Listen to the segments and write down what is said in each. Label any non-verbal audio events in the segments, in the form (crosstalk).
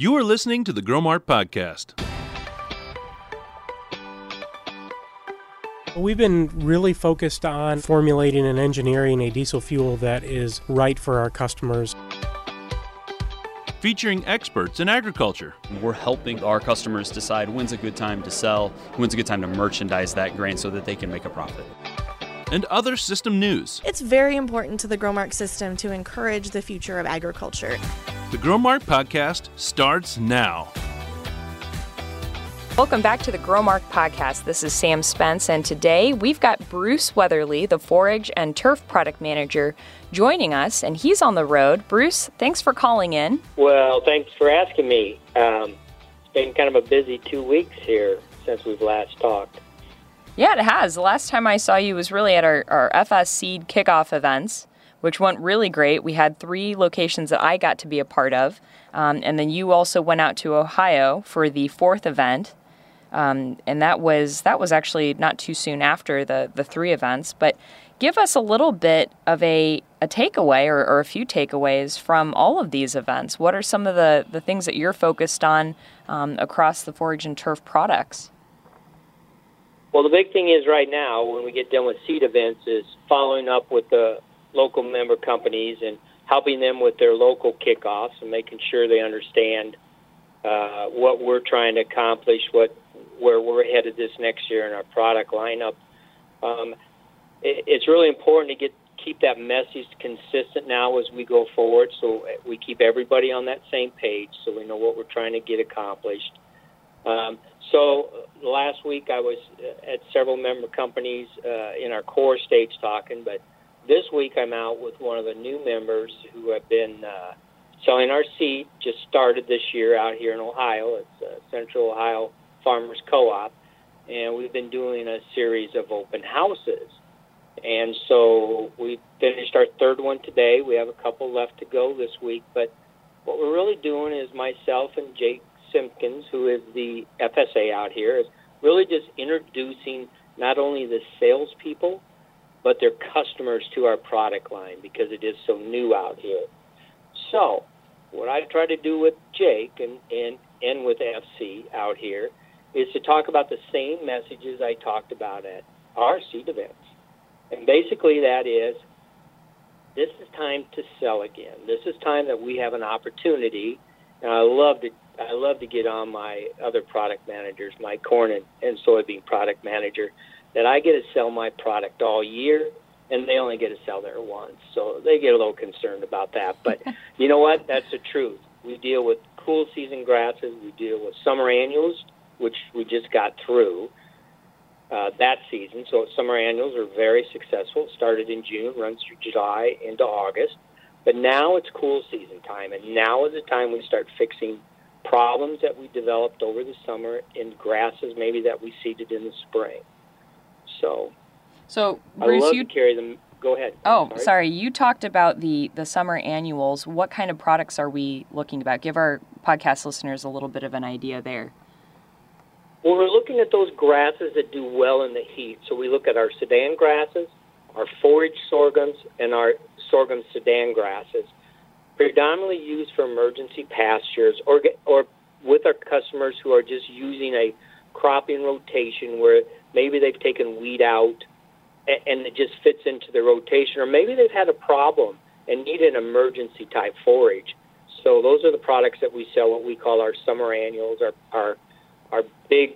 You are listening to the Growmark Podcast. We've been really focused on formulating and engineering a diesel fuel that is right for our customers. Featuring experts in agriculture. We're helping our customers decide when's a good time to sell, when's a good time to merchandise that grain so that they can make a profit. And other system news. It's very important to the Growmark system to encourage the future of agriculture. The Growmark Podcast starts now. Welcome back to the Growmark Podcast. This is Sam Spence, and today we've got Bruce Weatherly, the forage and turf product manager, joining us, and he's on the road. Bruce, thanks for calling in. Well, thanks for asking me. Um, it's been kind of a busy two weeks here since we've last talked. Yeah, it has. The last time I saw you was really at our, our FS Seed kickoff events which went really great. We had three locations that I got to be a part of. Um, and then you also went out to Ohio for the fourth event. Um, and that was that was actually not too soon after the the three events. But give us a little bit of a, a takeaway or, or a few takeaways from all of these events. What are some of the, the things that you're focused on um, across the forage and turf products? Well, the big thing is right now when we get done with seed events is following up with the local member companies and helping them with their local kickoffs and making sure they understand uh, what we're trying to accomplish, what where we're headed this next year in our product lineup. Um, it, it's really important to get keep that message consistent now as we go forward, so we keep everybody on that same page, so we know what we're trying to get accomplished. Um, so last week I was at several member companies uh, in our core states talking, but this week I'm out with one of the new members who have been uh, selling our seed. Just started this year out here in Ohio. It's uh, Central Ohio Farmers Co-op, and we've been doing a series of open houses. And so we finished our third one today. We have a couple left to go this week, but what we're really doing is myself and Jake Simpkins, who is the FSA out here, is really just introducing not only the salespeople but their customers to our product line because it is so new out here. So, what I try to do with Jake and, and, and with FC out here is to talk about the same messages I talked about at our seed events. And basically, that is this is time to sell again. This is time that we have an opportunity. And I love to I love to get on my other product managers, my corn and, and soybean product manager, that I get to sell my product all year and they only get to sell there once. So they get a little concerned about that. But (laughs) you know what? That's the truth. We deal with cool season grasses, we deal with summer annuals, which we just got through uh, that season. So summer annuals are very successful. Started in June, runs through July into August. But now it's cool season time, and now is the time we start fixing problems that we developed over the summer in grasses maybe that we seeded in the spring. So, so Bruce, I love you to carry them. Go ahead. Oh, sorry. sorry. You talked about the the summer annuals. What kind of products are we looking about? Give our podcast listeners a little bit of an idea there. Well, we're looking at those grasses that do well in the heat. So we look at our Sudan grasses, our forage sorghums, and our sorghum Sudan grasses, predominantly used for emergency pastures or or with our customers who are just using a cropping rotation where maybe they've taken weed out and it just fits into the rotation, or maybe they've had a problem and need an emergency type forage. So those are the products that we sell, what we call our summer annuals, our our, our big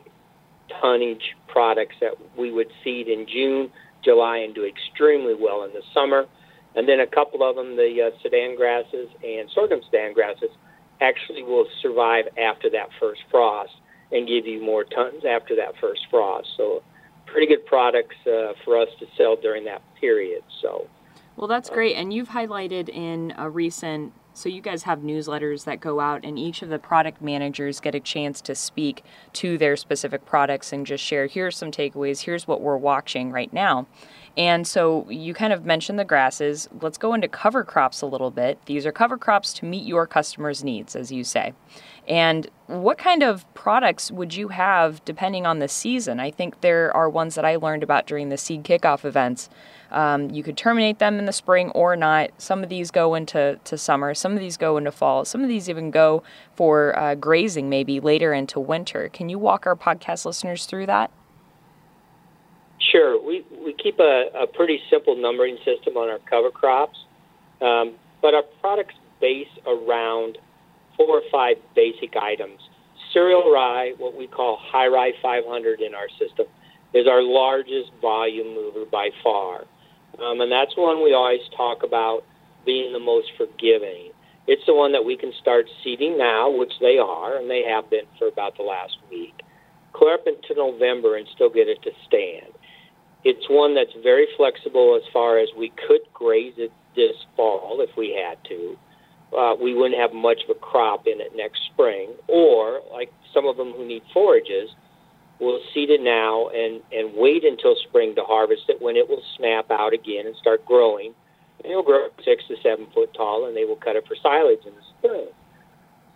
tonnage products that we would seed in June, July, and do extremely well in the summer. And then a couple of them, the uh, Sudan grasses and sorghum Sudan grasses, actually will survive after that first frost and give you more tons after that first frost. So, pretty good products uh, for us to sell during that period. So, well, that's great. And you've highlighted in a recent so you guys have newsletters that go out, and each of the product managers get a chance to speak to their specific products and just share here's some takeaways, here's what we're watching right now. And so you kind of mentioned the grasses. Let's go into cover crops a little bit. These are cover crops to meet your customers' needs, as you say. And what kind of products would you have depending on the season? I think there are ones that I learned about during the seed kickoff events Um, you could terminate them in the spring or not. Some of these go into to summer, some of these go into fall, some of these even go for uh, grazing maybe later into winter. Can you walk our podcast listeners through that? Sure. Keep a, a pretty simple numbering system on our cover crops, um, but our products base around four or five basic items. Cereal rye, what we call high rye 500 in our system, is our largest volume mover by far. Um, and that's one we always talk about being the most forgiving. It's the one that we can start seeding now, which they are, and they have been for about the last week. Clear up into November and still get it to stand. It's one that's very flexible as far as we could graze it this fall if we had to. Uh, we wouldn't have much of a crop in it next spring. Or, like some of them who need forages, we'll seed it now and, and wait until spring to harvest it when it will snap out again and start growing. And it'll grow six to seven foot tall, and they will cut it for silage in the spring.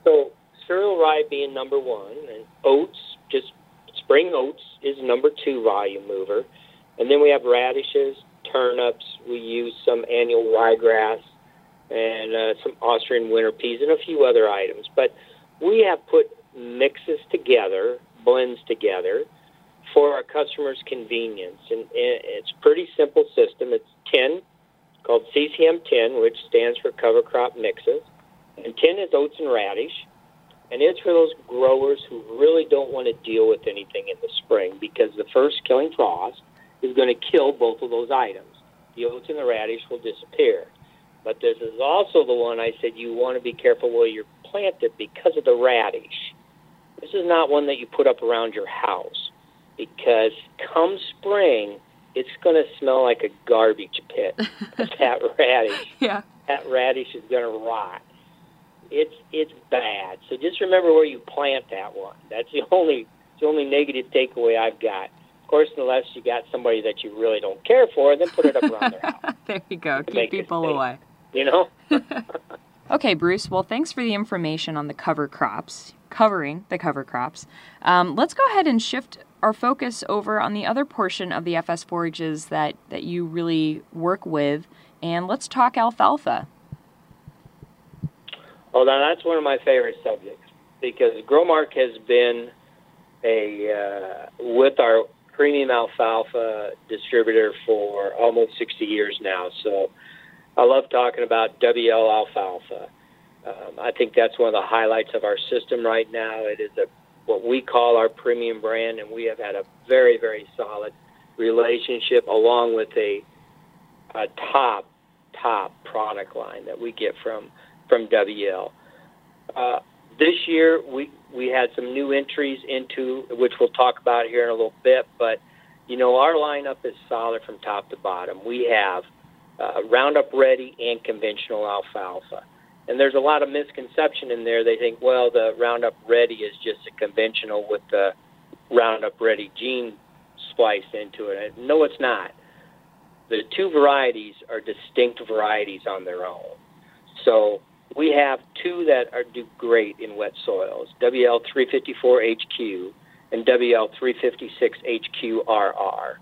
So, cereal rye being number one, and oats, just spring oats, is number two volume mover. And then we have radishes, turnips. We use some annual ryegrass and uh, some Austrian winter peas and a few other items. But we have put mixes together, blends together for our customers' convenience. And, it's a pretty simple system. It's 10, called CCM 10, which stands for cover crop mixes. And 10 is oats and radish. And it's for those growers who really don't want to deal with anything in the spring because the first killing frost is going to kill both of those items. The oats and the radish will disappear. But this is also the one I said you want to be careful where you plant it because of the radish. This is not one that you put up around your house because come spring, it's going to smell like a garbage pit. (laughs) that radish. Yeah. That radish is going to rot. It's it's bad. So just remember where you plant that one. That's the only the only negative takeaway I've got. Of course, unless you got somebody that you really don't care for, then put it up around their house. (laughs) there you go. Keep people away. You know. (laughs) Okay, Bruce. Well, thanks for the information on the cover crops, covering the cover crops. Um, let's go ahead and shift our focus over on the other portion of the FS forages that, that you really work with, and let's talk alfalfa. Oh, now that's one of my favorite subjects because Growmark has been a uh, with our premium alfalfa distributor for almost 60 years now. So I love talking about WL alfalfa. Um, I think that's one of the highlights of our system right now. It is a what we call our premium brand, and we have had a very, very solid relationship along with a, a top, top product line that we get from from WL. Uh, this year, we we had some new entries into which we'll talk about here in a little bit. But you know, our lineup is solid from top to bottom. We have uh, Roundup Ready and conventional alfalfa, and there's a lot of misconception in there. They think, well, the Roundup Ready is just a conventional with the Roundup Ready gene spliced into it. No, it's not. The two varieties are distinct varieties on their own. So we have two that are do great in wet soils: WL 354 HQ and WL 356 HQRR.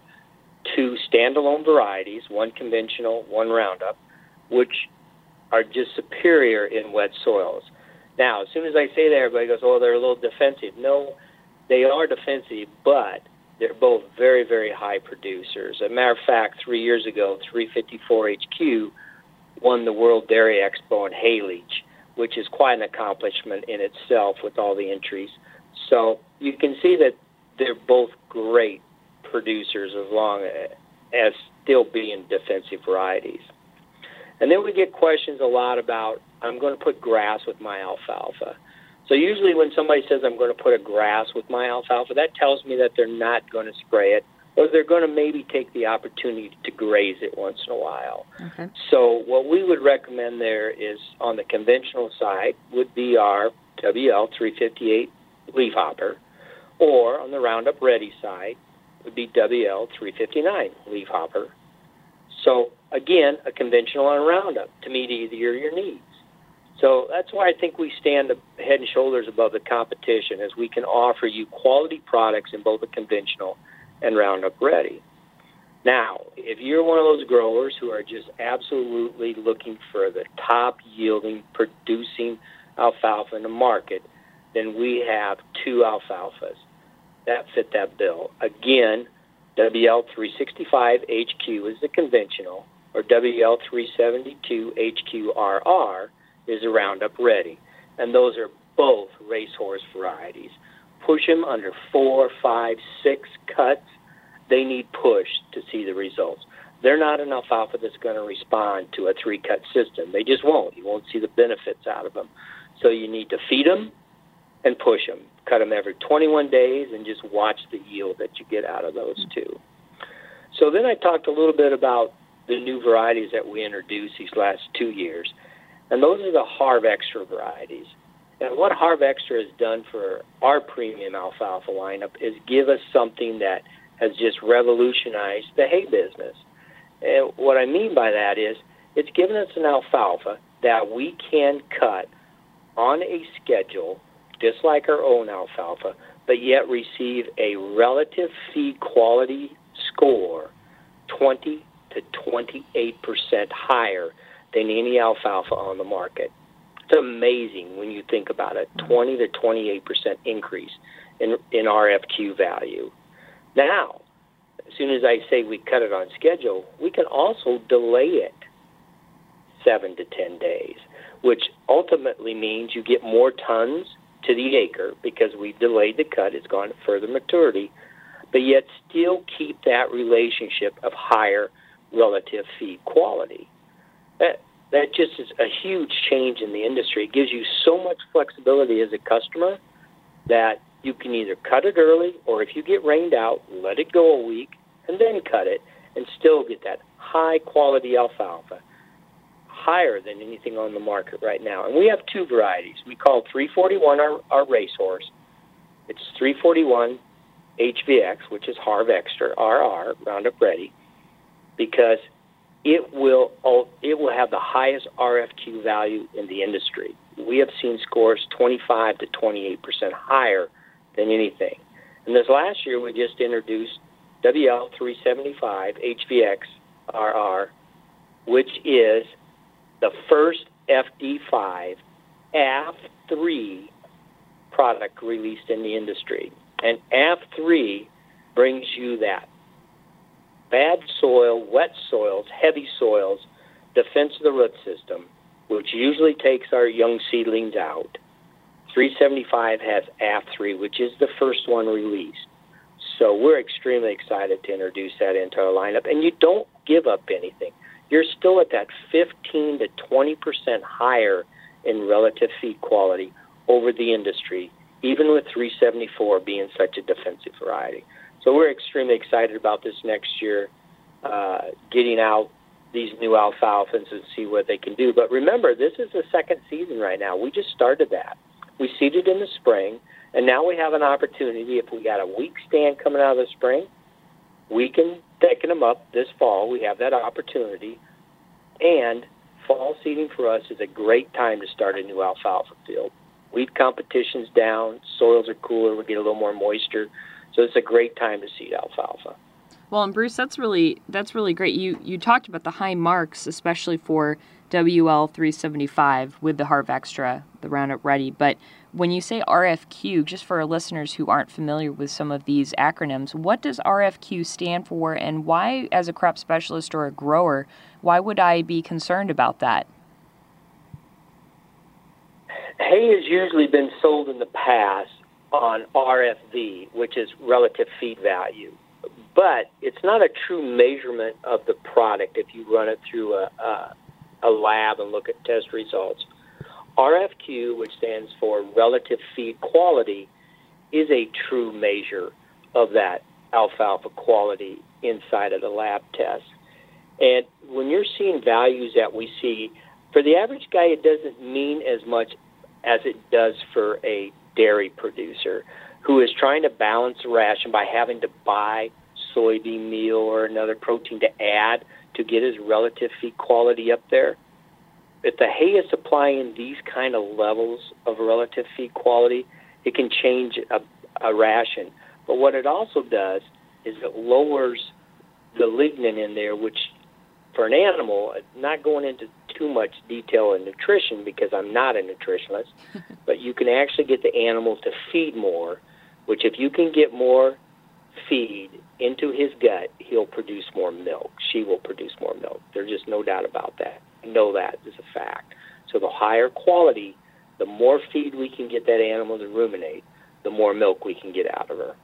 Two standalone varieties, one conventional, one Roundup, which are just superior in wet soils. Now, as soon as I say that, everybody goes, "Oh, they're a little defensive." No, they are defensive, but they're both very, very high producers. As a matter of fact, three years ago, 354 HQ won the World Dairy Expo in haylage, which is quite an accomplishment in itself with all the entries. So you can see that they're both great producers as long as still being defensive varieties. And then we get questions a lot about I'm going to put grass with my alfalfa. So usually when somebody says I'm going to put a grass with my alfalfa, that tells me that they're not going to spray it or they're going to maybe take the opportunity to graze it once in a while. Okay. So what we would recommend there is on the conventional side would be our WL 358 leafhopper, or on the Roundup Ready side would be WL 359 leafhopper. So again, a conventional on Roundup to meet either your needs. So that's why I think we stand head and shoulders above the competition as we can offer you quality products in both the conventional and Roundup Ready. Now, if you're one of those growers who are just absolutely looking for the top yielding, producing alfalfa in the market, then we have two alfalfas that fit that bill. Again, WL365HQ is the conventional, or WL372HQRR is a Roundup Ready. And those are both racehorse varieties. Push them under four, five, six cuts. They need push to see the results. They're not an alfalfa that's going to respond to a three cut system. They just won't. You won't see the benefits out of them. So you need to feed them and push them. Cut them every 21 days and just watch the yield that you get out of those two. So then I talked a little bit about the new varieties that we introduced these last two years, and those are the HarvXtra varieties. And what HarvXtra has done for our premium alfalfa lineup is give us something that has just revolutionized the hay business. And what I mean by that is it's given us an alfalfa that we can cut on a schedule, just like our own alfalfa, but yet receive a relative feed quality score 20 to 28 percent higher than any alfalfa on the market. It's amazing when you think about it 20 to 28 percent increase in, in RFQ value. Now, as soon as I say we cut it on schedule, we can also delay it seven to 10 days, which ultimately means you get more tons to the acre because we've delayed the cut, it's gone to further maturity, but yet still keep that relationship of higher relative feed quality. That just is a huge change in the industry. It gives you so much flexibility as a customer that you can either cut it early or if you get rained out, let it go a week and then cut it and still get that high quality alfalfa, higher than anything on the market right now. And we have two varieties. We call 341 our, our racehorse. It's 341 HVX, which is HarvXtra RR, Roundup Ready, because it will oh, it will have the highest RFQ value in the industry. We have seen scores 25 to 28 percent higher than anything. And this last year, we just introduced WL375 HVX RR, which is the first FD5 AF3 product released in the industry. And AF3 brings you that bad soil, wet soils, heavy soils, defense of the root system, which usually takes our young seedlings out. 375 has AF3, which is the first one released. So we're extremely excited to introduce that into our lineup. And you don't give up anything. You're still at that 15 to 20 percent higher in relative feed quality over the industry, even with 374 being such a defensive variety. So we're extremely excited about this next year, uh, getting out these new alfalfas and see what they can do. But remember, this is the second season right now. We just started that. We seeded in the spring, and now we have an opportunity. If we got a weak stand coming out of the spring, we can taking them up this fall. We have that opportunity, and fall seeding for us is a great time to start a new alfalfa field. Weed competition's down, soils are cooler, we get a little more moisture, so it's a great time to seed alfalfa. Well, and Bruce, that's really that's really great. You you talked about the high marks, especially for WL 375 with the HarvXtra, the Roundup Ready. But when you say RFQ, just for our listeners who aren't familiar with some of these acronyms, what does RFQ stand for, and why, as a crop specialist or a grower, why would I be concerned about that? Hay has usually been sold in the past on RFV, which is relative feed value. But it's not a true measurement of the product if you run it through a, a, a lab and look at test results. RFQ, which stands for relative feed quality, is a true measure of that alfalfa quality inside of the lab test. And when you're seeing values that we see, for the average guy, it doesn't mean as much as it does for a dairy producer who is trying to balance a ration by having to buy soybean meal or another protein to add to get his relative feed quality up there. If the hay is supplying these kind of levels of relative feed quality, it can change a, a ration. But what it also does is it lowers the lignin in there, which for an animal, not going into too much detail in nutrition because I'm not a nutritionist, (laughs) but you can actually get the animal to feed more, which if you can get more feed into his gut, he'll produce more milk. She will produce more milk. There's just no doubt about that. I know that is a fact. So the higher quality, the more feed we can get that animal to ruminate, the more milk we can get out of her.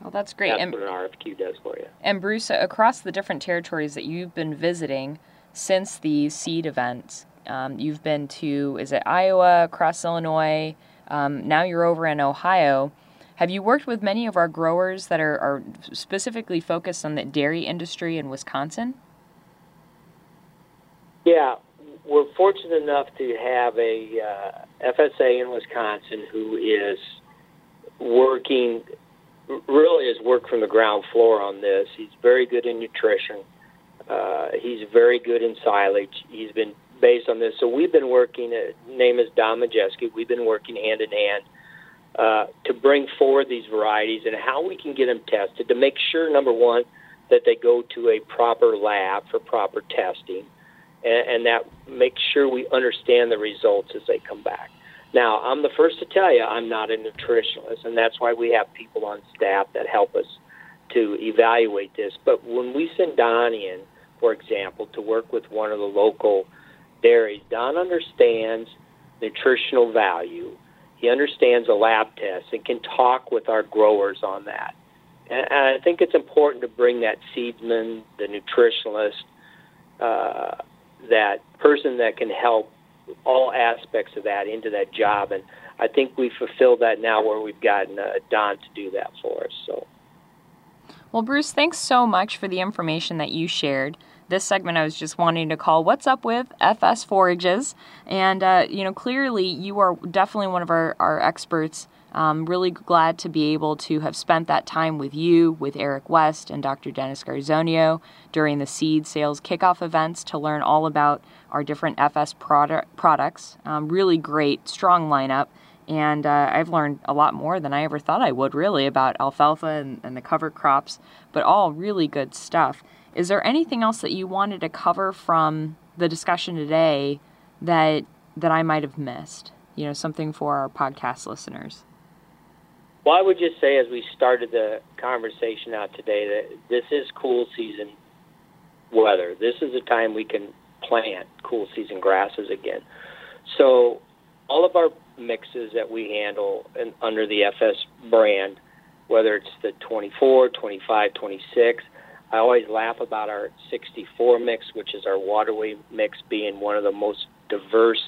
Well, that's great. That's and, what an RFQ does for you. And Bruce, across the different territories that you've been visiting since the seed events, um, you've been to, is it Iowa, across Illinois? Um, now you're over in Ohio. Have you worked with many of our growers that are, are specifically focused on the dairy industry in Wisconsin? Yeah, we're fortunate enough to have a uh, FSA in Wisconsin who is working, really has worked from the ground floor on this. He's very good in nutrition. Uh, he's very good in silage. He's been based on this. So we've been working, uh, name is Don Majeski. We've been working hand in hand uh, to bring forward these varieties and how we can get them tested to make sure, number one, that they go to a proper lab for proper testing, and, and that makes sure we understand the results as they come back. Now, I'm the first to tell you I'm not a nutritionist, and that's why we have people on staff that help us to evaluate this. But when we send Don in, for example, to work with one of the local dairies, Don understands nutritional value he understands a lab test and can talk with our growers on that. And, I think it's important to bring that seedsman, the nutritionalist, uh, that person that can help all aspects of that into that job. And I think we fulfilled that now where we've gotten uh, Don to do that for us. So. Well, Bruce, thanks so much for the information that you shared this segment I was just wanting to call What's Up with FS Forages. And, uh, you know, clearly you are definitely one of our, our experts. Um, really glad to be able to have spent that time with you, with Eric West and Dr. Dennis Garzonio during the seed sales kickoff events to learn all about our different FS product, products. Um, really great, strong lineup. And uh, I've learned a lot more than I ever thought I would, really, about alfalfa and, and the cover crops, but all really good stuff. Is there anything else that you wanted to cover from the discussion today that that I might have missed? You know, something for our podcast listeners. Well, I would just say as we started the conversation out today that this is cool season weather. This is a time we can plant cool season grasses again. So all of our mixes that we handle and under the FS brand, whether it's the 24, 25, 26, I always laugh about our 64 mix, which is our waterway mix, being one of the most diverse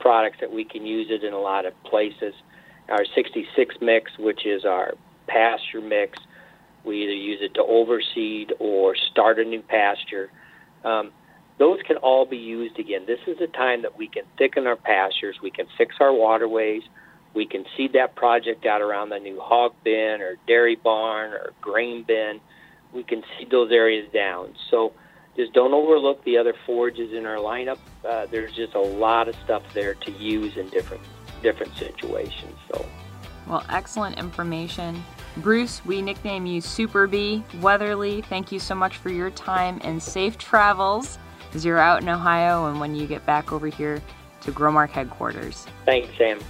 products that we can use it in a lot of places. Our 66 mix, which is our pasture mix, we either use it to overseed or start a new pasture. Um, those can all be used again. This is a time that we can thicken our pastures, we can fix our waterways, we can seed that project out around the new hog bin or dairy barn or grain bin we can seed those areas down. So just don't overlook the other forages in our lineup. Uh, there's just a lot of stuff there to use in different different situations. So. Well, excellent information. Bruce, we nickname you Super B. Weatherly, thank you so much for your time and safe travels as you're out in Ohio and when you get back over here to Growmark headquarters. Thanks, Sam.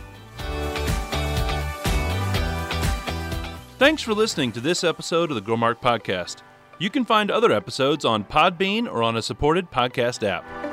Thanks for listening to this episode of the Growmark Podcast. You can find other episodes on Podbean or on a supported podcast app.